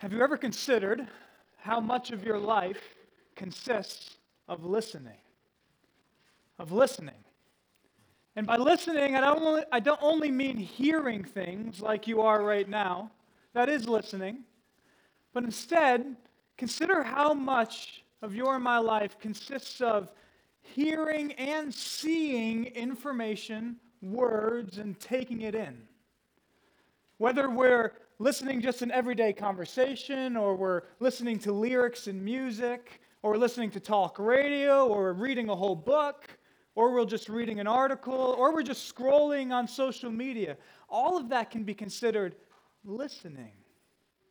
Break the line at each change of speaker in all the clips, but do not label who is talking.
Have you ever considered how much of your life consists of listening? Of listening. And by listening, I don't, only, I don't only mean hearing things like you are right now, that is listening, but instead, consider how much of your and my life consists of hearing and seeing information, words, and taking it in. Whether we're listening just in everyday conversation, or we're listening to lyrics and music, or we're listening to talk radio, or we're reading a whole book, or we're just reading an article, or we're just scrolling on social media, all of that can be considered listening.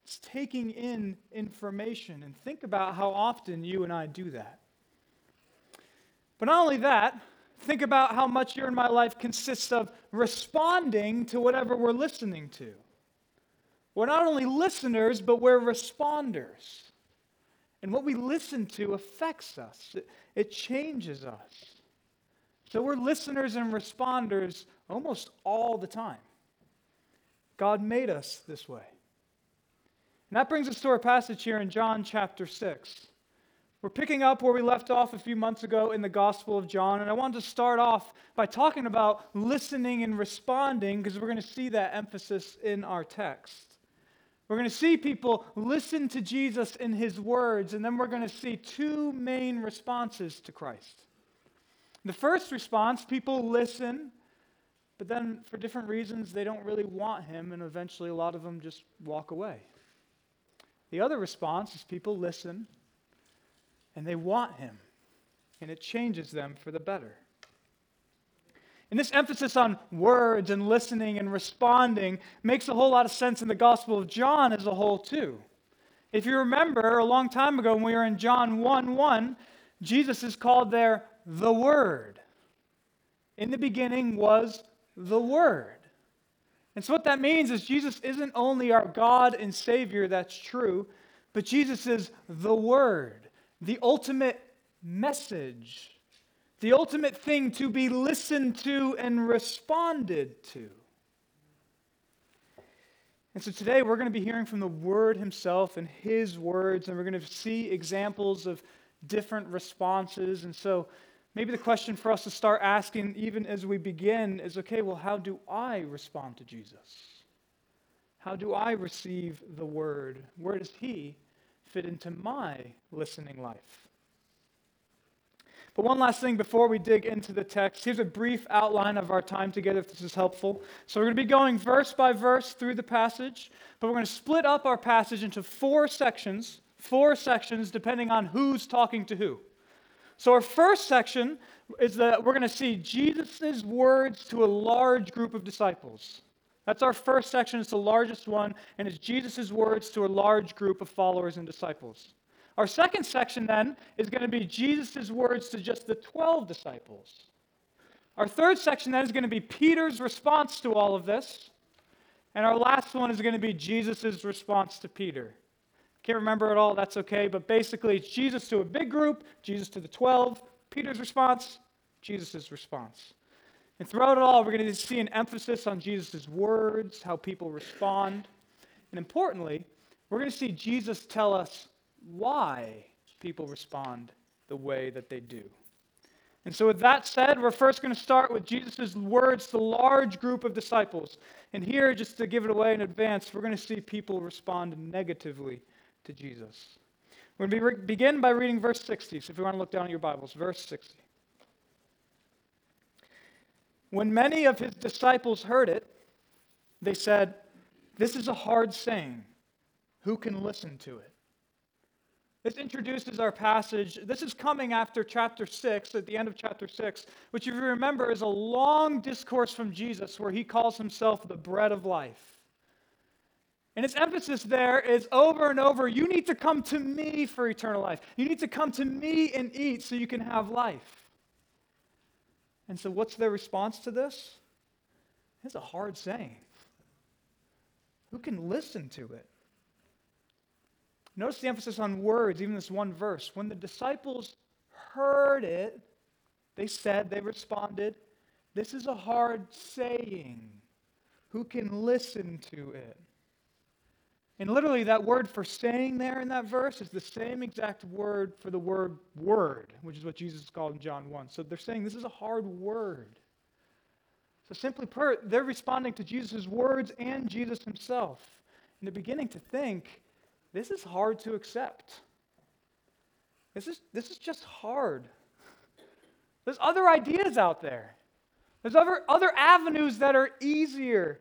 It's taking in information. And think about how often you and I do that. But not only that, think about how much your and my life consists of responding to whatever we're listening to. We're not only listeners, but we're responders. And what we listen to affects us, it, changes us. So we're listeners and responders almost all the time. God made us this way. And that brings us to our passage here in John chapter 6. We're picking up where we left off a few months ago in the Gospel of John, and I wanted to start off by talking about listening and responding because we're going to see that emphasis in our text. We're going to see people listen to Jesus in his words, and then we're going to see two main responses to Christ. The first response people listen, but then for different reasons, they don't really want him, and eventually a lot of them just walk away. The other response is people listen and they want him, and it changes them for the better. And this emphasis on words and listening and responding makes a whole lot of sense in the Gospel of John as a whole, too. If you remember, a long time ago when we were in John 1 1, Jesus is called there the Word. In the beginning was the Word. And so, what that means is Jesus isn't only our God and Savior, that's true, but Jesus is the Word, the ultimate message the ultimate thing to be listened to and responded to. And so today we're going to be hearing from the Word Himself and His words, and we're going to see examples of different responses. And so maybe the question for us to start asking, even as we begin, is okay, well, how do I respond to Jesus? How do I receive the Word? Where does He fit into my listening life? But one last thing before we dig into the text, here's a brief outline of our time together if this is helpful. So we're going to be going verse by verse through the passage, but we're going to split up our passage into four sections, four sections depending on who's talking to who. So our first section is that we're going to see Jesus' words to a large group of disciples. That's our first section. It's the largest one, and it's Jesus' words to a large group of followers and disciples. Our second section then is going to be Jesus' words to just the 12 disciples. Our third section then is going to be Peter's response to all of this. And our last one is going to be Jesus' response to Peter. Can't remember it all, that's okay. But basically, it's Jesus to a big group, Jesus to the 12, Peter's response, Jesus' response. And throughout it all, we're going to see an emphasis on Jesus' words, how people respond. And importantly, we're going to see Jesus tell us why people respond the way that they do. And so, with that said, we're first going to start with Jesus' words to a large group of disciples. And here, just to give it away in advance, we're going to see people respond negatively to Jesus. We're going to be, begin by reading verse 60. So, if you want to look down at your Bibles, verse 60. When many of his disciples heard it, they said, This is a hard saying. Who can listen to it? This introduces our passage. This is coming after chapter 6, at the end of chapter 6, which, if you remember, is a long discourse from Jesus where he calls himself the bread of life. And its emphasis there is over and over you need to come to me for eternal life. You need to come to me and eat so you can have life. And so, what's their response to this? It's a hard saying. Who can listen to it? Notice the emphasis on words, even this one verse. When the disciples heard it, they said, they responded, This is a hard saying. Who can listen to it? And literally, that word for saying there in that verse is the same exact word for the word word, which is what Jesus called in John 1. So they're saying this is a hard word. So simply put, they're responding to Jesus' words and Jesus himself. And they're beginning to think this is hard to accept. This is, this is just hard. There's other ideas out there. There's other, other avenues that are easier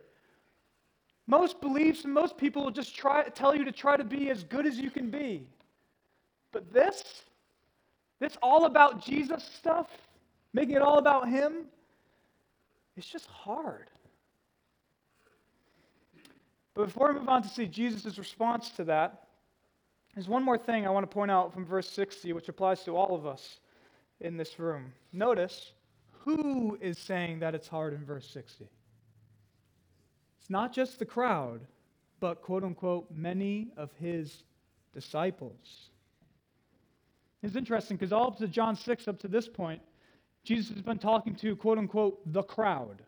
most beliefs and most people will just try tell you to try to be as good as you can be. But this, this all about Jesus stuff, making it all about him, it's just hard. But before we move on to see Jesus' response to that, there's one more thing I want to point out from verse 60, which applies to all of us in this room. Notice who is saying that it's hard in verse 60. It's not just the crowd, but quote unquote, many of his disciples. It's interesting because all up to John 6, up to this point, Jesus has been talking to quote unquote the crowd,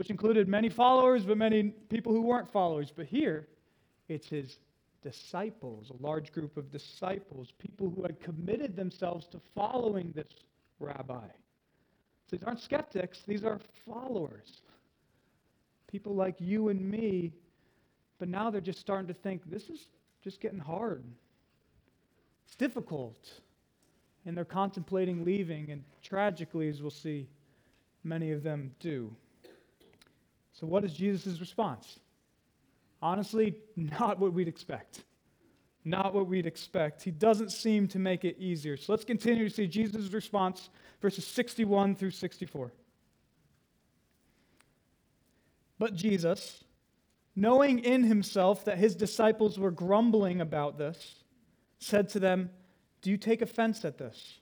which included many followers, but many people who weren't followers. But here, it's his disciples, a large group of disciples, people who had committed themselves to following this rabbi. So these aren't skeptics, these are followers people like you and me, but now they're just starting to think this is just getting hard. It's difficult. And they're contemplating leaving, and tragically, as we'll see, many of them do. So, what is Jesus' response? Honestly, not what we'd expect. Not what we'd expect. He doesn't seem to make it easier. So let's continue to see Jesus' response, verses 61 through 64. But Jesus, knowing in himself that his disciples were grumbling about this, said to them, Do you take offense at this?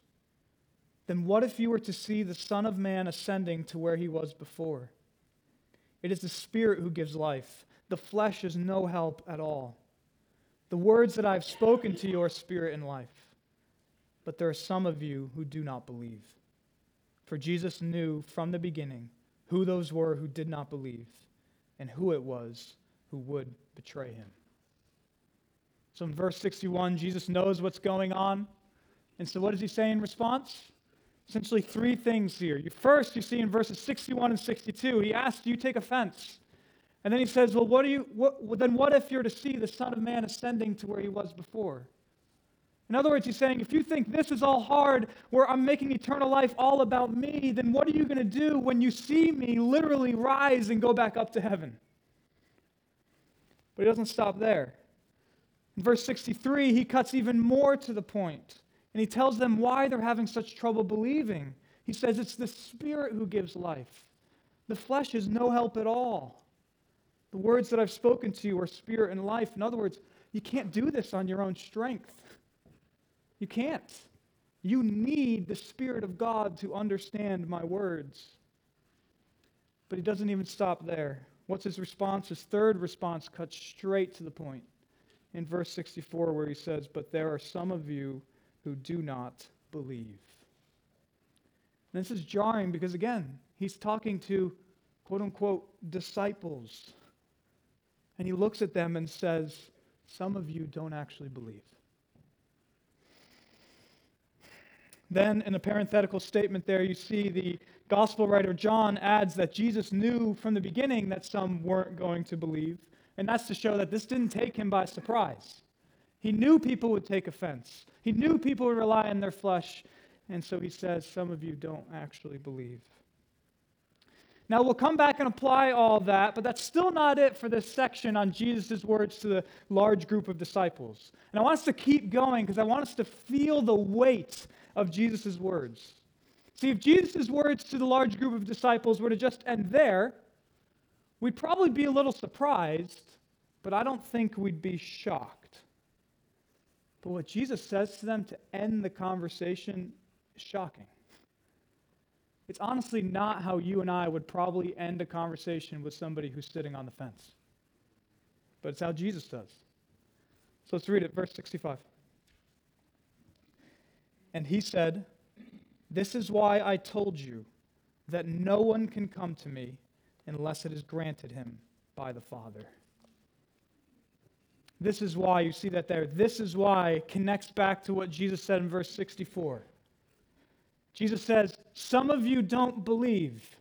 Then what if you were to see the Son of Man ascending to where he was before? It is the Spirit who gives life, the flesh is no help at all. The words that I have spoken to you are spirit and life. But there are some of you who do not believe. For Jesus knew from the beginning who those were who did not believe and who it was who would betray him. So in verse 61, Jesus knows what's going on. And so what does he say in response? Essentially, three things here. First, you see in verses 61 and 62, he asks, Do you take offense? And then he says, Well, what do you, what, then what if you're to see the Son of Man ascending to where he was before? In other words, he's saying, if you think this is all hard, where I'm making eternal life all about me, then what are you going to do when you see me literally rise and go back up to heaven? But he doesn't stop there. In verse 63, he cuts even more to the point, and he tells them why they're having such trouble believing. He says, It's the Spirit who gives life, the flesh is no help at all. The words that I've spoken to you are spirit and life. In other words, you can't do this on your own strength. You can't. You need the Spirit of God to understand my words. But he doesn't even stop there. What's his response? His third response cuts straight to the point in verse 64, where he says, But there are some of you who do not believe. And this is jarring because, again, he's talking to quote unquote disciples. And he looks at them and says, Some of you don't actually believe. Then, in a parenthetical statement, there you see the gospel writer John adds that Jesus knew from the beginning that some weren't going to believe. And that's to show that this didn't take him by surprise. He knew people would take offense, he knew people would rely on their flesh. And so he says, Some of you don't actually believe. Now, we'll come back and apply all that, but that's still not it for this section on Jesus' words to the large group of disciples. And I want us to keep going because I want us to feel the weight of Jesus' words. See, if Jesus' words to the large group of disciples were to just end there, we'd probably be a little surprised, but I don't think we'd be shocked. But what Jesus says to them to end the conversation is shocking. It's honestly not how you and I would probably end a conversation with somebody who's sitting on the fence. But it's how Jesus does. So let's read it, verse 65. And he said, This is why I told you that no one can come to me unless it is granted him by the Father. This is why, you see that there. This is why connects back to what Jesus said in verse 64. Jesus says, Some of you don't believe.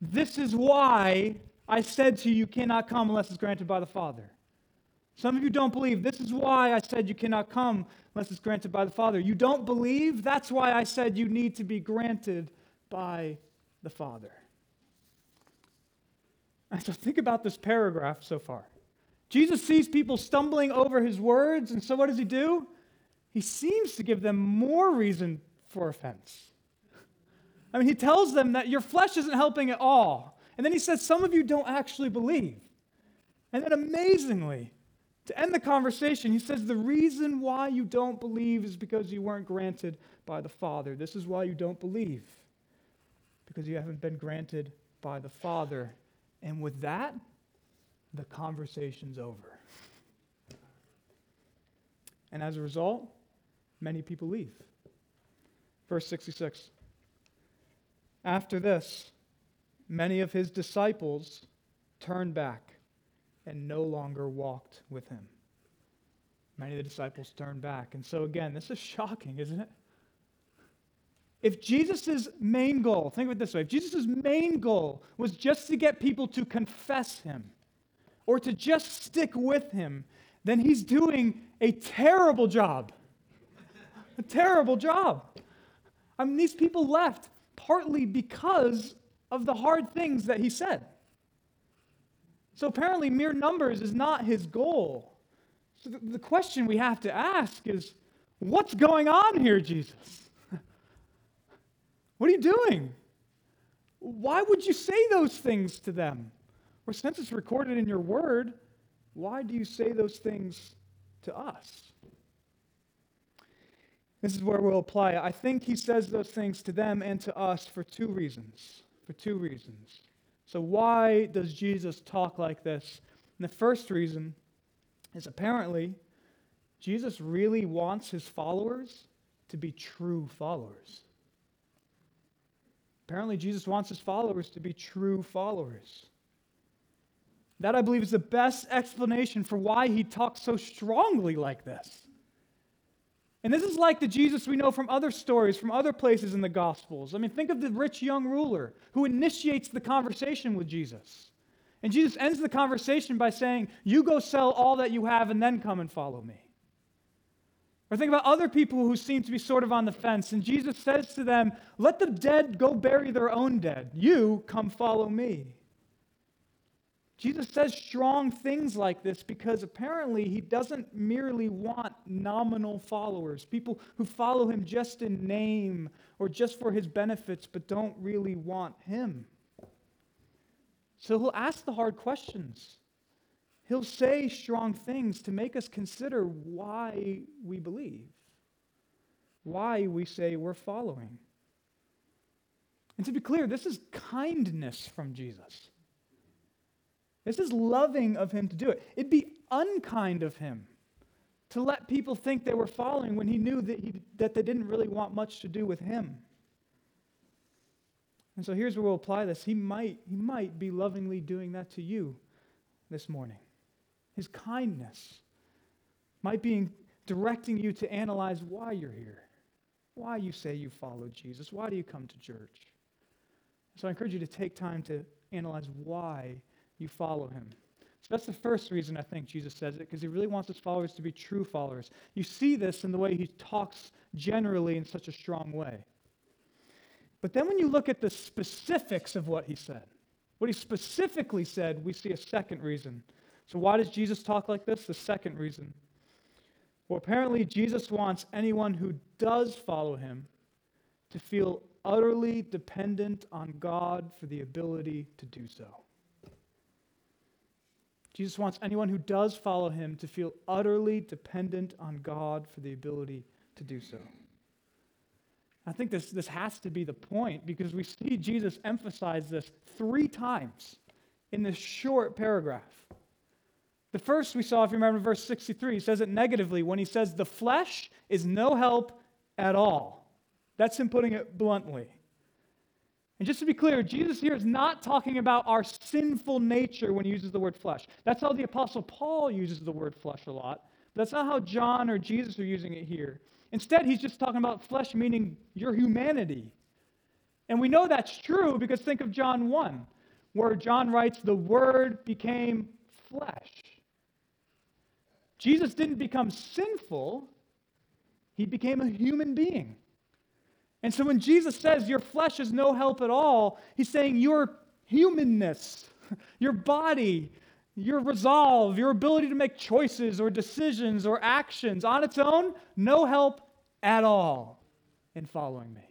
This is why I said to you, you cannot come unless it's granted by the Father. Some of you don't believe. This is why I said you cannot come unless it's granted by the Father. You don't believe? That's why I said you need to be granted by the Father. And so think about this paragraph so far. Jesus sees people stumbling over his words, and so what does he do? He seems to give them more reason for offense. I mean, he tells them that your flesh isn't helping at all. And then he says, Some of you don't actually believe. And then amazingly, to end the conversation, he says, The reason why you don't believe is because you weren't granted by the Father. This is why you don't believe, because you haven't been granted by the Father. And with that, the conversation's over. And as a result, many people leave. Verse 66. After this, many of his disciples turned back and no longer walked with him. Many of the disciples turned back. And so, again, this is shocking, isn't it? If Jesus' main goal, think of it this way if Jesus' main goal was just to get people to confess him or to just stick with him, then he's doing a terrible job. a terrible job. I mean, these people left partly because of the hard things that he said. So apparently, mere numbers is not his goal. So the, question we have to ask is what's going on here, Jesus? what are you doing? Why would you say those things to them? Or since it's recorded in your word, why do you say those things to us? This is where we'll apply it. I think he says those things to them and to us for two reasons. For two reasons. So, why does Jesus talk like this? And the first reason is apparently Jesus really wants his followers to be true followers. Apparently, Jesus wants his followers to be true followers. That, I believe, is the best explanation for why he talks so strongly like this. And this is like the Jesus we know from other stories, from other places in the Gospels. I mean, think of the rich young ruler who initiates the conversation with Jesus. And Jesus ends the conversation by saying, You go sell all that you have and then come and follow me. Or think about other people who seem to be sort of on the fence, and Jesus says to them, Let the dead go bury their own dead. You come follow me. Jesus says strong things like this because apparently he doesn't merely want nominal followers, people who follow him just in name or just for his benefits, but don't really want him. So he'll ask the hard questions. He'll say strong things to make us consider why we believe, why we say we're following. And to be clear, this is kindness from Jesus. This is loving of him to do it. It'd be unkind of him to let people think they were following when he knew that, he, that they didn't really want much to do with him. And so here's where we'll apply this. He might, he might be lovingly doing that to you this morning. His kindness might be directing you to analyze why you're here, why you say you follow Jesus, why do you come to church. So I encourage you to take time to analyze why you follow him. So that's the first reason I think Jesus says it, because he really wants his followers to be true followers. You see this in the way he talks generally in such a strong way. But then when you look at the specifics of what he said, what he specifically said, we see a second reason. So, why does Jesus talk like this? The second reason. Well, apparently, Jesus wants anyone who does follow him to feel utterly dependent on God for the ability to do so. Jesus wants anyone who does follow him to feel utterly dependent on God for the ability to do so. I think this, this has to be the point because we see Jesus emphasize this three times in this short paragraph. The first we saw, if you remember verse 63, he says it negatively when he says, The flesh is no help at all. That's him putting it bluntly. And just to be clear, Jesus here is not talking about our sinful nature when he uses the word flesh. That's how the Apostle Paul uses the word flesh a lot. That's not how John or Jesus are using it here. Instead, he's just talking about flesh meaning your humanity. And we know that's true because think of John 1, where John writes, The Word became flesh. Jesus didn't become sinful, he became a human being. And so when Jesus says your flesh is no help at all, he's saying your humanness, your body, your resolve, your ability to make choices or decisions or actions on its own, no help at all in following me.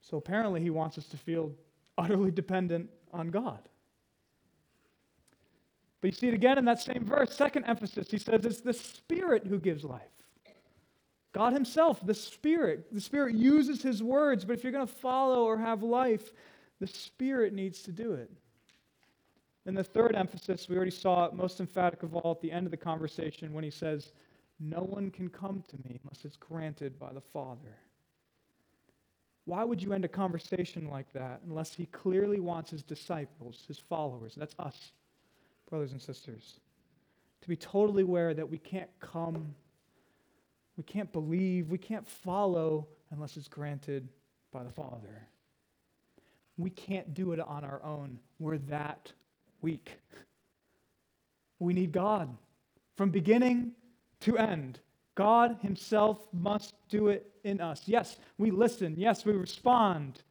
So apparently, he wants us to feel utterly dependent on God. But you see it again in that same verse, second emphasis. He says it's the Spirit who gives life. God Himself, the Spirit. The Spirit uses His words, but if you're going to follow or have life, the Spirit needs to do it. And the third emphasis, we already saw it most emphatic of all at the end of the conversation when he says, No one can come to me unless it's granted by the Father. Why would you end a conversation like that unless he clearly wants his disciples, his followers, that's us, brothers and sisters, to be totally aware that we can't come we can't believe, we can't follow unless it's granted by the Father. We can't do it on our own. We're that weak. We need God from beginning to end. God Himself must do it in us. Yes, we listen. Yes, we respond.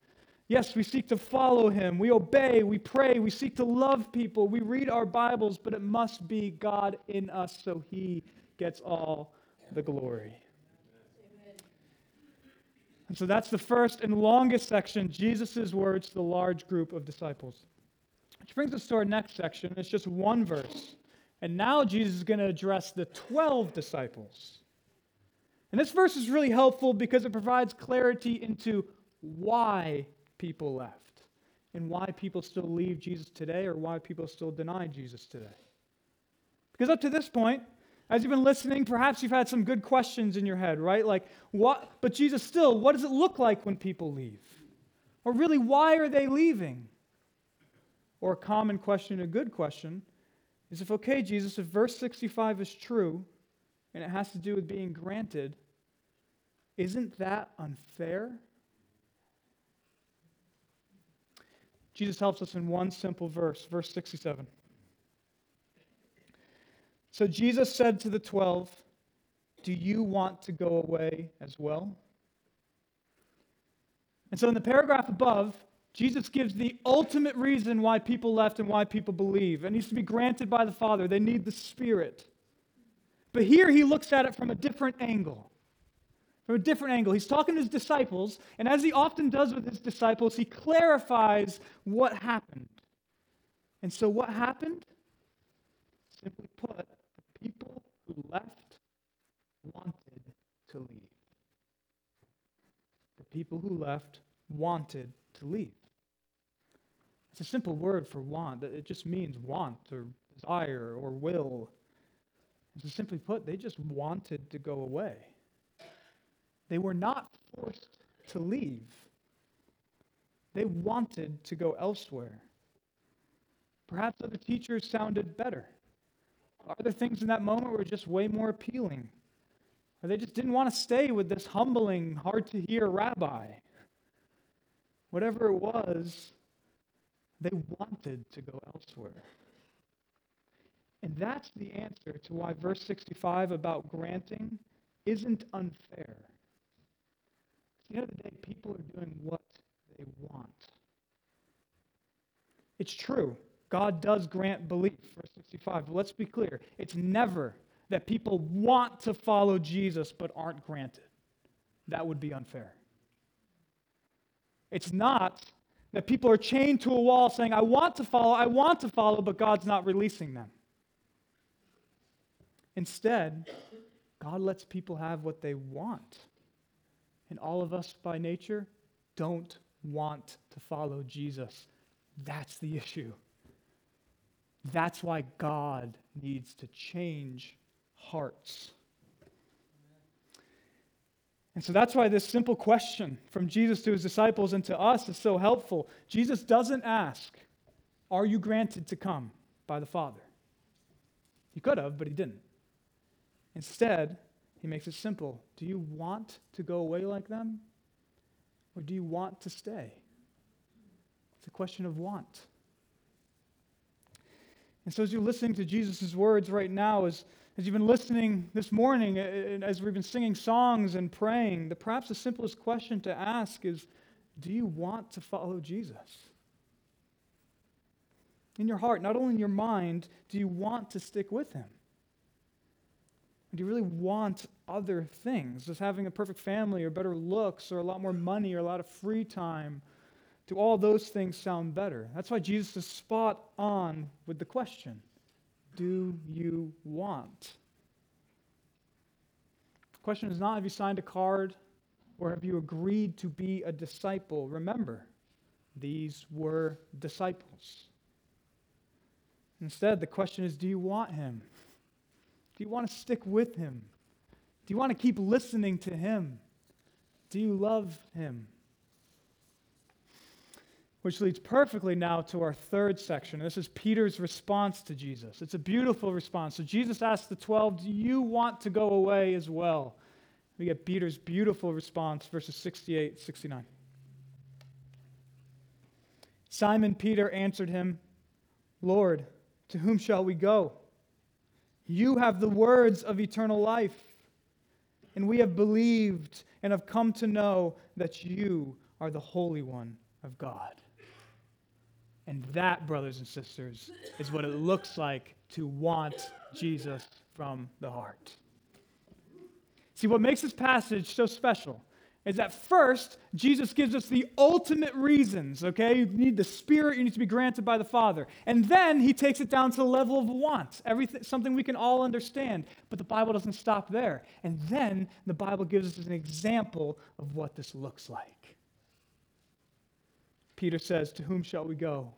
Yes, we seek to follow Him. We obey. We pray. We seek to love people. We read our Bibles, but it must be God in us so He gets all the glory. And so that's the first and longest section, Jesus' words to the large group of disciples. Which brings us to our next section. It's just one verse. And now Jesus is going to address the 12 disciples. And this verse is really helpful because it provides clarity into why people left and why people still leave Jesus today or why people still deny Jesus today. Because up to this point, as you've been listening, perhaps you've had some good questions in your head, right? Like, what? But Jesus, still, what does it look like when people leave? Or really, why are they leaving? Or a common question, a good question, is if, okay, Jesus, if verse 65 is true and it has to do with being granted, isn't that unfair? Jesus helps us in one simple verse, verse 67. So Jesus said to the twelve, Do you want to go away as well? And so in the paragraph above, Jesus gives the ultimate reason why people left and why people believe. It needs to be granted by the Father. They need the Spirit. But here he looks at it from a different angle. From a different angle. He's talking to his disciples, and as he often does with his disciples, he clarifies what happened. And so, what happened? Simply put, left wanted to leave. The people who left wanted to leave. It's a simple word for want. It just means want or desire or will. And so simply put, they just wanted to go away. They were not forced to leave. They wanted to go elsewhere. Perhaps other teachers sounded better. Are there things in that moment were just way more appealing? Or they just didn't want to stay with this humbling, hard to hear rabbi? Whatever it was, they wanted to go elsewhere. And that's the answer to why verse 65 about granting isn't unfair. At the end of the day, people are doing what they want. It's true. God does grant belief, verse 65. But let's be clear it's never that people want to follow Jesus but aren't granted. That would be unfair. It's not that people are chained to a wall saying, I want to follow, I want to follow, but God's not releasing them. Instead, God lets people have what they want. And all of us by nature don't want to follow Jesus. That's the issue. That's why God needs to change hearts. And so that's why this simple question from Jesus to his disciples and to us is so helpful. Jesus doesn't ask, Are you granted to come by the Father? He could have, but he didn't. Instead, he makes it simple. Do you want to go away like them? Or do you want to stay? It's a question of want. And so, as you're listening to Jesus' words right now, as as you've been listening this morning, as we've been singing songs and praying, the perhaps the simplest question to ask is Do you want to follow Jesus? In your heart, not only in your mind, do you want to stick with him? Do you really want other things? Does having a perfect family or better looks or a lot more money or a lot of free time, do all those things sound better? That's why Jesus is spot on with the question do you want? The question is not have you signed a card or have you agreed to be a disciple? Remember, these were disciples. Instead, the question is do you want him? Do you want to stick with him? Do you want to keep listening to him? Do you love him? Which leads perfectly now to our third section. This is Peter's response to Jesus. It's a beautiful response. So Jesus asks the 12, Do you want to go away as well? We get Peter's beautiful response, verses 68 69. Simon Peter answered him, Lord, to whom shall we go? You have the words of eternal life, and we have believed and have come to know that you are the Holy One of God. And that, brothers and sisters, is what it looks like to want Jesus from the heart. See, what makes this passage so special is that first, Jesus gives us the ultimate reasons, okay? You need the Spirit, you need to be granted by the Father. And then he takes it down to the level of wants, everything, something we can all understand. But the Bible doesn't stop there. And then the Bible gives us an example of what this looks like. Peter says, To whom shall we go?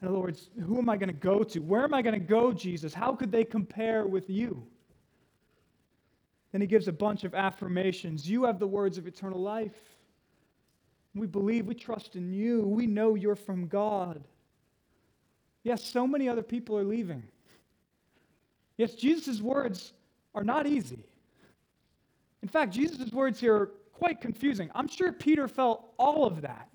In other words, who am I going to go to? Where am I going to go, Jesus? How could they compare with you? Then he gives a bunch of affirmations. You have the words of eternal life. We believe, we trust in you. We know you're from God. Yes, so many other people are leaving. Yes, Jesus' words are not easy. In fact, Jesus' words here are quite confusing. I'm sure Peter felt all of that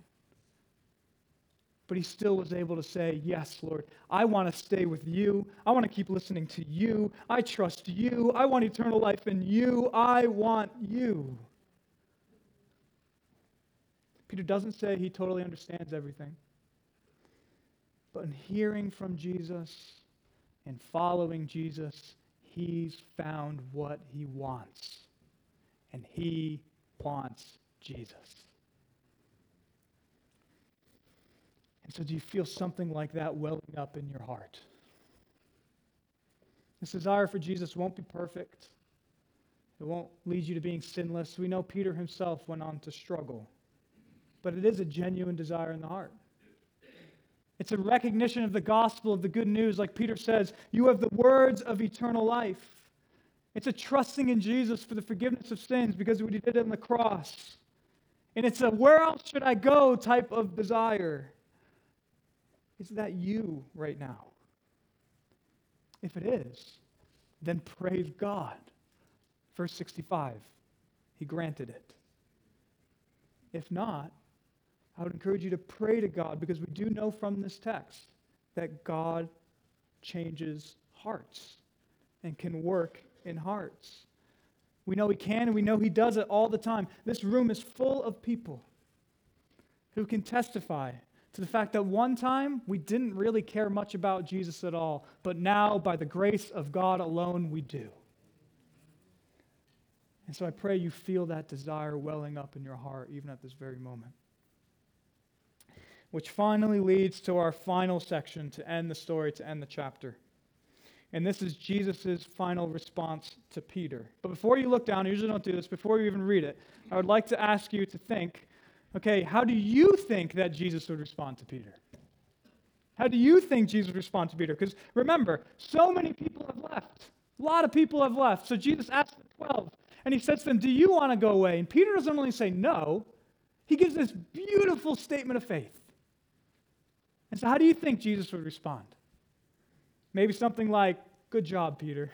but he still was able to say, Yes, Lord, I want to stay with you. I want to keep listening to you. I trust you. I want eternal life in you. I want you. Peter doesn't say he totally understands everything. But in hearing from Jesus and following Jesus, he's found what he wants. And he wants Jesus. And so, do you feel something like that welling up in your heart? This desire for Jesus won't be perfect. It won't lead you to being sinless. We know Peter himself went on to struggle. But it is a genuine desire in the heart. It's a recognition of the gospel, of the good news. Like Peter says, you have the words of eternal life. It's a trusting in Jesus for the forgiveness of sins because of what he did on the cross. And it's a where else should I go type of desire. Is that you right now? If it is, then praise God. Verse 65, He granted it. If not, I would encourage you to pray to God because we do know from this text that God changes hearts and can work in hearts. We know He can and we know He does it all the time. This room is full of people who can testify to the fact that one time we didn't really care much about Jesus at all, but now, by the grace of God alone, we do. And so I pray you feel that desire welling up in your heart, even at this very moment. Which finally leads to our final section to end the story, to end the chapter. And this is Jesus' final response to Peter. But before you look down, usually don't do this, before you even read it, I would like to ask you to think Okay, how do you think that Jesus would respond to Peter? How do you think Jesus would respond to Peter? Because remember, so many people have left. A lot of people have left. So Jesus asked the 12, And he says to them, Do you want to go away? And Peter doesn't only say no, he gives this beautiful statement of faith. And so, how do you think Jesus would respond? Maybe something like, Good job, Peter.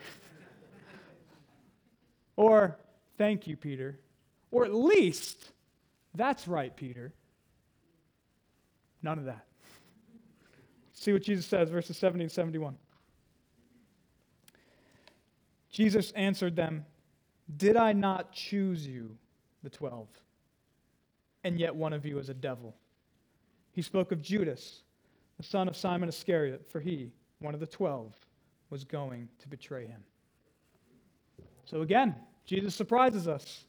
or, Thank you, Peter. Or at least, That's right, Peter. None of that. See what Jesus says, verses 70 and 71. Jesus answered them, Did I not choose you, the twelve? And yet one of you is a devil. He spoke of Judas, the son of Simon Iscariot, for he, one of the twelve, was going to betray him. So again, Jesus surprises us.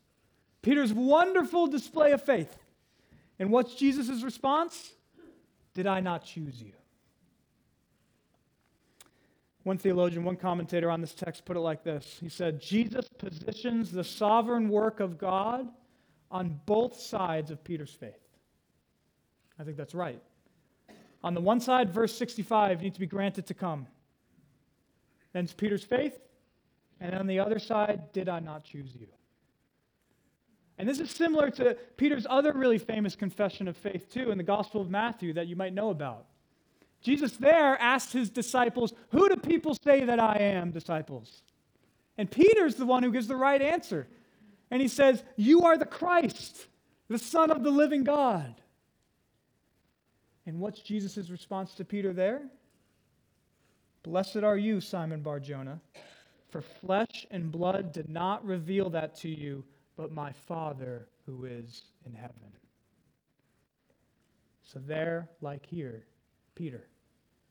Peter's wonderful display of faith. And what's Jesus' response? Did I not choose you? One theologian, one commentator on this text put it like this He said, Jesus positions the sovereign work of God on both sides of Peter's faith. I think that's right. On the one side, verse 65 needs to be granted to come. Then it's Peter's faith. And on the other side, did I not choose you? And this is similar to Peter's other really famous confession of faith, too, in the Gospel of Matthew that you might know about. Jesus there asked his disciples, Who do people say that I am, disciples? And Peter's the one who gives the right answer. And he says, You are the Christ, the Son of the living God. And what's Jesus' response to Peter there? Blessed are you, Simon Barjona, for flesh and blood did not reveal that to you, but my Father who is in heaven. So, there, like here, Peter,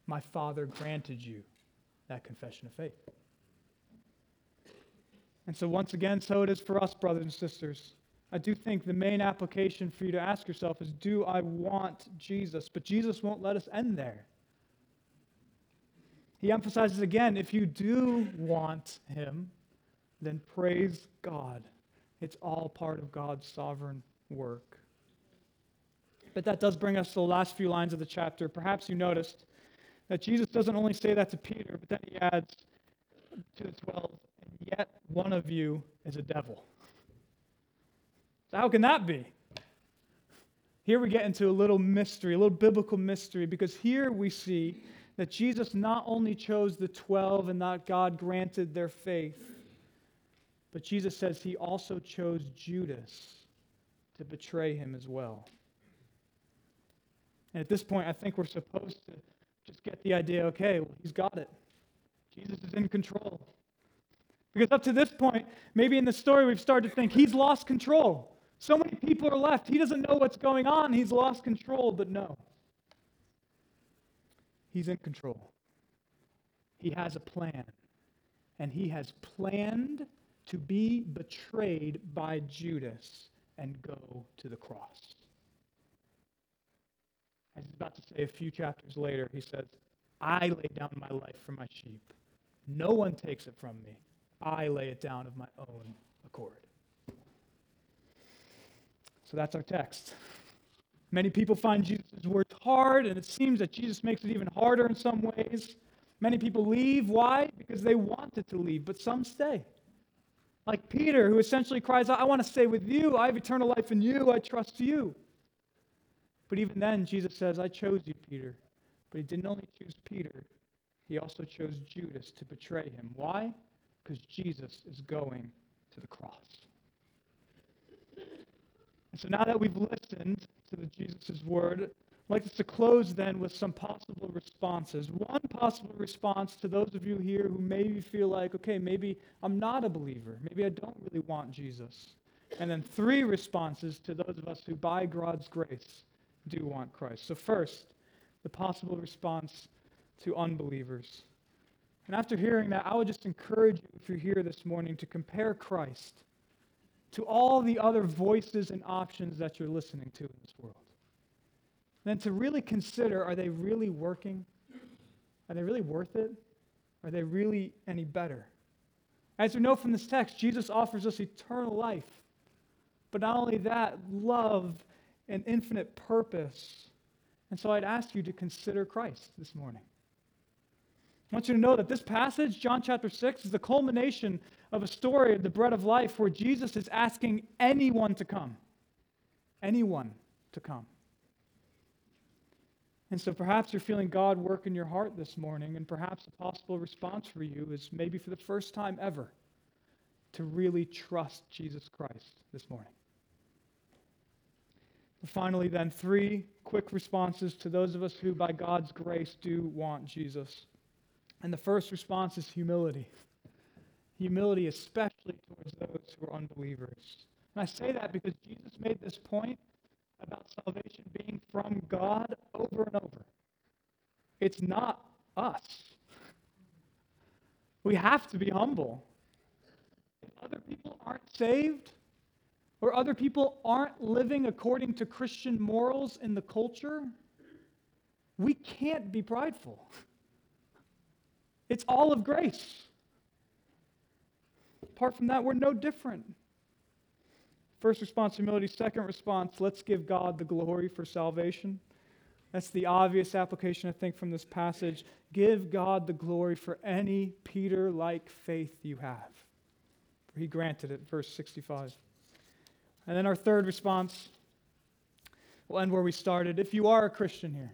my Father granted you that confession of faith. And so, once again, so it is for us, brothers and sisters. I do think the main application for you to ask yourself is Do I want Jesus? But Jesus won't let us end there. He emphasizes again if you do want Him, then praise God. It's all part of God's sovereign work. But that does bring us to the last few lines of the chapter. Perhaps you noticed that Jesus doesn't only say that to Peter, but then he adds to the 12, and yet one of you is a devil. So, how can that be? Here we get into a little mystery, a little biblical mystery, because here we see that Jesus not only chose the 12 and that God granted their faith, but Jesus says he also chose Judas to betray him as well. And at this point, I think we're supposed to just get the idea okay, well, he's got it. Jesus is in control. Because up to this point, maybe in the story, we've started to think he's lost control. So many people are left. He doesn't know what's going on. He's lost control, but no. He's in control. He has a plan. And he has planned to be betrayed by Judas and go to the cross. As he's about to say a few chapters later, he says, I lay down my life for my sheep. No one takes it from me. I lay it down of my own accord. So that's our text. Many people find Jesus' words hard, and it seems that Jesus makes it even harder in some ways. Many people leave. Why? Because they wanted to leave, but some stay. Like Peter, who essentially cries out, I want to stay with you. I have eternal life in you. I trust you. But even then, Jesus says, I chose you, Peter. But he didn't only choose Peter, he also chose Judas to betray him. Why? Because Jesus is going to the cross. And so now that we've listened to Jesus' word, I'd like us to close then with some possible responses. One possible response to those of you here who maybe feel like, okay, maybe I'm not a believer. Maybe I don't really want Jesus. And then three responses to those of us who, by God's grace, do want Christ. So, first, the possible response to unbelievers. And after hearing that, I would just encourage you, if you're here this morning, to compare Christ to all the other voices and options that you're listening to in this world. And then to really consider are they really working? Are they really worth it? Are they really any better? As we know from this text, Jesus offers us eternal life. But not only that, love and infinite purpose. And so I'd ask you to consider Christ this morning. I want you to know that this passage, John chapter 6, is the culmination of a story of the bread of life where Jesus is asking anyone to come. Anyone to come. And so perhaps you're feeling God work in your heart this morning, and perhaps a possible response for you is maybe for the first time ever to really trust Jesus Christ this morning. Finally, then, three quick responses to those of us who, by God's grace, do want Jesus. And the first response is humility. Humility, especially towards those who are unbelievers. And I say that because Jesus made this point about salvation being from God over and over. It's not us. We have to be humble. If other people aren't saved, or other people aren't living according to Christian morals in the culture, we can't be prideful. It's all of grace. Apart from that, we're no different. First response, humility. Second response, let's give God the glory for salvation. That's the obvious application, I think, from this passage. Give God the glory for any Peter like faith you have. For he granted it, verse 65. And then our third response will end where we started. If you are a Christian here,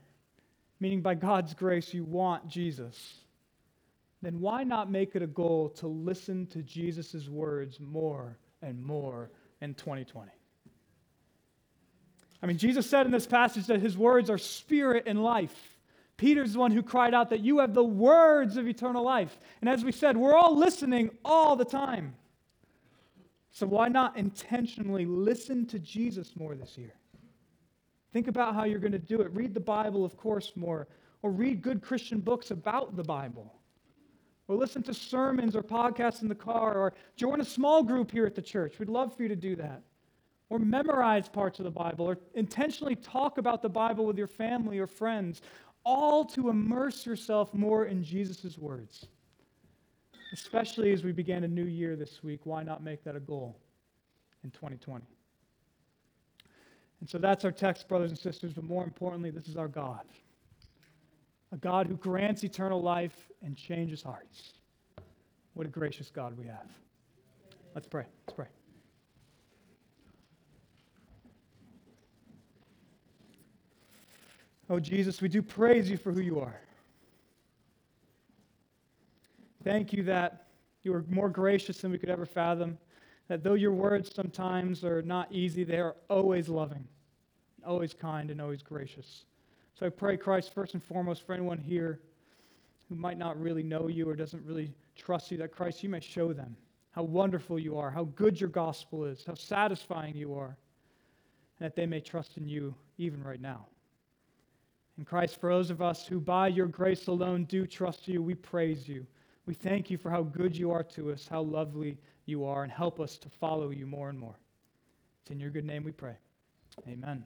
meaning by God's grace you want Jesus, then why not make it a goal to listen to Jesus' words more and more in 2020? I mean, Jesus said in this passage that his words are spirit and life. Peter's the one who cried out that you have the words of eternal life. And as we said, we're all listening all the time. So why not intentionally listen to Jesus more this year? Think about how you're going to do it. Read the Bible, of course, more, or read good Christian books about the Bible, or listen to sermons or podcasts in the car, or join a small group here at the church. We'd love for you to do that. Or memorize parts of the Bible, or intentionally talk about the Bible with your family or friends, all to immerse yourself more in Jesus' words especially as we begin a new year this week, why not make that a goal in 2020? And so that's our text, brothers and sisters, but more importantly, this is our God. A God who grants eternal life and changes hearts. What a gracious God we have. Let's pray. Let's pray. Oh, Jesus, we do praise you for who you are. Thank you that you are more gracious than we could ever fathom. That though your words sometimes are not easy, they are always loving, always kind, and always gracious. So I pray, Christ, first and foremost, for anyone here who might not really know you or doesn't really trust you, that Christ, you may show them how wonderful you are, how good your gospel is, how satisfying you are, and that they may trust in you even right now. And Christ, for those of us who by your grace alone do trust you, we praise you. We thank you for how good you are to us, how lovely you are, and help us to follow you more and more. It's in your good name we pray. Amen.